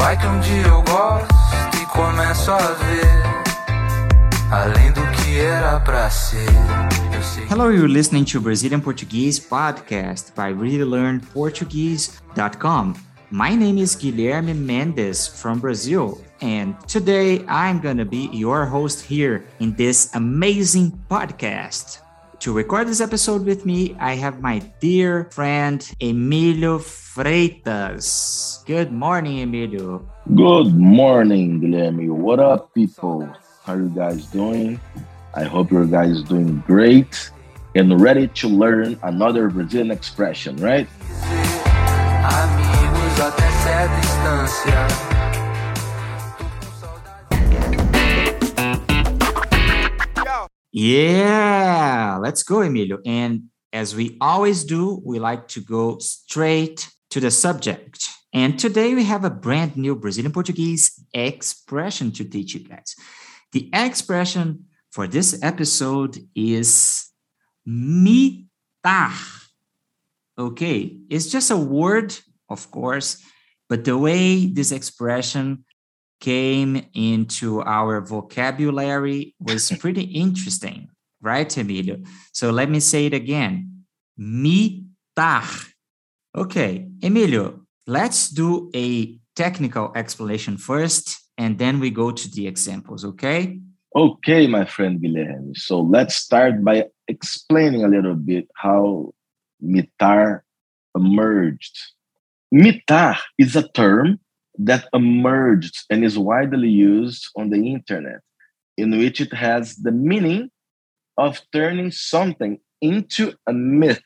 Vai que um dia eu gosto e começo a ver. Hello, you're listening to Brazilian Portuguese podcast by ReallyLearnPortuguese.com. My name is Guilherme Mendes from Brazil, and today I'm gonna be your host here in this amazing podcast. To record this episode with me, I have my dear friend Emilio Freitas. Good morning, Emilio. Good morning, Guilherme. What up, people? How are you guys doing? I hope you guys doing great and ready to learn another Brazilian expression, right? Amigos Yeah, let's go, Emilio. And as we always do, we like to go straight to the subject. And today we have a brand new Brazilian Portuguese expression to teach you guys. The expression for this episode is mitar. Okay, it's just a word, of course, but the way this expression came into our vocabulary was pretty interesting, right, Emilio? So let me say it again mitar. Okay, Emilio, let's do a technical explanation first, and then we go to the examples, okay? Okay, my friend Guilherme. So let's start by explaining a little bit how mitar emerged. Mitar is a term that emerged and is widely used on the internet, in which it has the meaning of turning something into a myth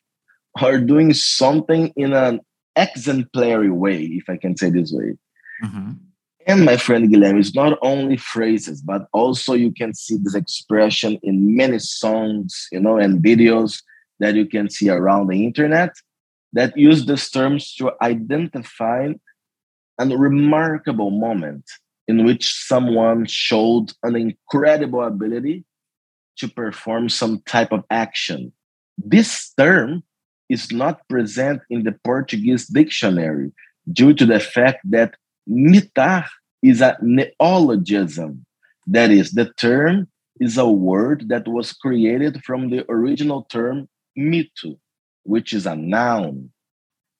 or doing something in an exemplary way, if I can say this way. Mm-hmm. And my friend Guilherme, it's not only phrases, but also you can see this expression in many songs, you know, and videos that you can see around the internet that use these terms to identify a remarkable moment in which someone showed an incredible ability to perform some type of action. This term is not present in the Portuguese dictionary due to the fact that mitar is a neologism. That is, the term is a word that was created from the original term mito, which is a noun.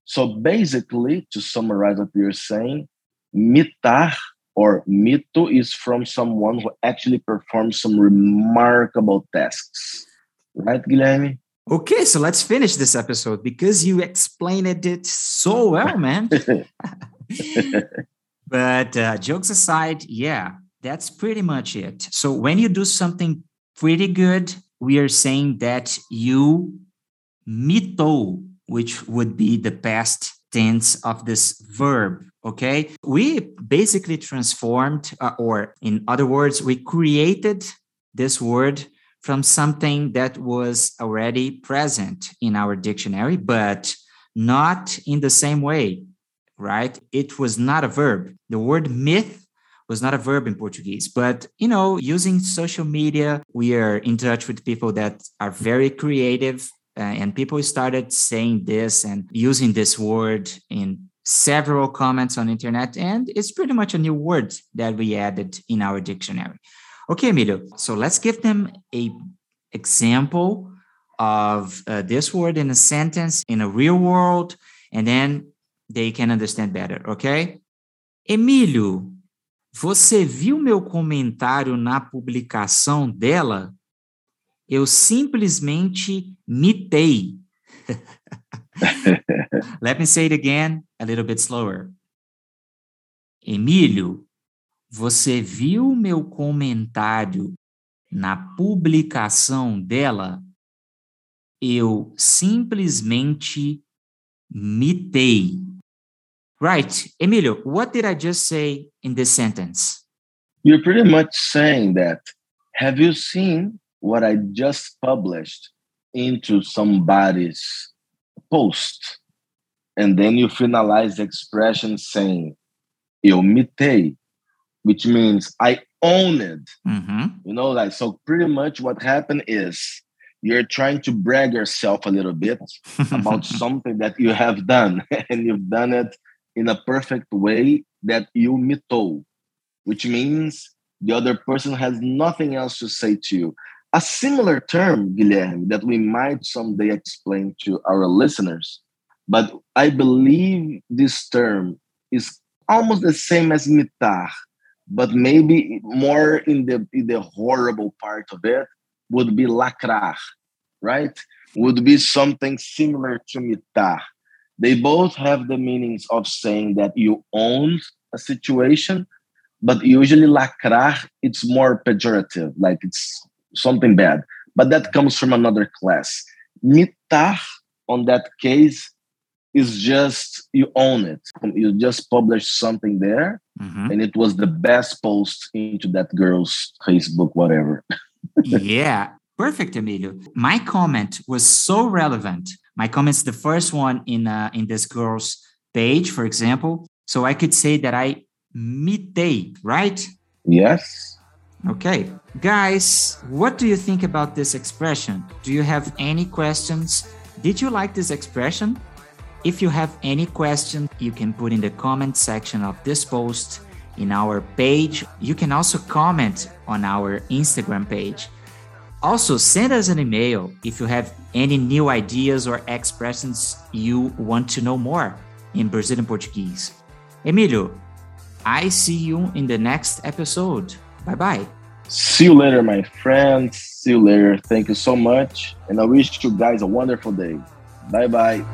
So basically, to summarize what you're saying, mitar or mito is from someone who actually performs some remarkable tasks. Right, Guilherme? Okay, so let's finish this episode because you explained it so well, man. but uh, jokes aside, yeah, that's pretty much it. So when you do something pretty good, we are saying that you mito which would be the past tense of this verb. Okay. We basically transformed, uh, or in other words, we created this word from something that was already present in our dictionary, but not in the same way, right? It was not a verb. The word myth was not a verb in Portuguese, but you know, using social media, we are in touch with people that are very creative uh, and people started saying this and using this word in several comments on internet and it's pretty much a new word that we added in our dictionary. Okay emilio so let's give them a example of uh, this word in a sentence in a real world and then they can understand better okay? Emílio você viu meu comentário na publicação dela eu simplesmente mitei. Let me say it again a little bit slower. Emílio, você viu meu comentário na publicação dela? Eu simplesmente mitei. Right. Emilio, what did I just say in this sentence? You're pretty much saying that. Have you seen what I just published into somebody's post. And then you finalize the expression saying, eu mitei, which means I own it. Mm-hmm. You know, like, so pretty much what happened is you're trying to brag yourself a little bit about something that you have done, and you've done it in a perfect way that you mitou, which means the other person has nothing else to say to you. A similar term, Guilherme, that we might someday explain to our listeners, but I believe this term is almost the same as mitar, but maybe more in the in the horrible part of it would be lacrar, right? Would be something similar to mitar. They both have the meanings of saying that you own a situation, but usually lacrar it's more pejorative, like it's something bad. But that comes from another class. Mitar, on that case, is just you own it. You just publish something there, mm-hmm. and it was the best post into that girl's Facebook, whatever. yeah, perfect, Emilio. My comment was so relevant. My comment's the first one in uh, in this girl's page, for example. So I could say that I mitei, right? Yes. Okay. Guys, what do you think about this expression? Do you have any questions? Did you like this expression? If you have any question, you can put in the comment section of this post in our page. You can also comment on our Instagram page. Also, send us an email if you have any new ideas or expressions you want to know more in Brazilian Portuguese. Emilio, I see you in the next episode. Bye bye. See you later, my friends. See you later. Thank you so much. And I wish you guys a wonderful day. Bye bye.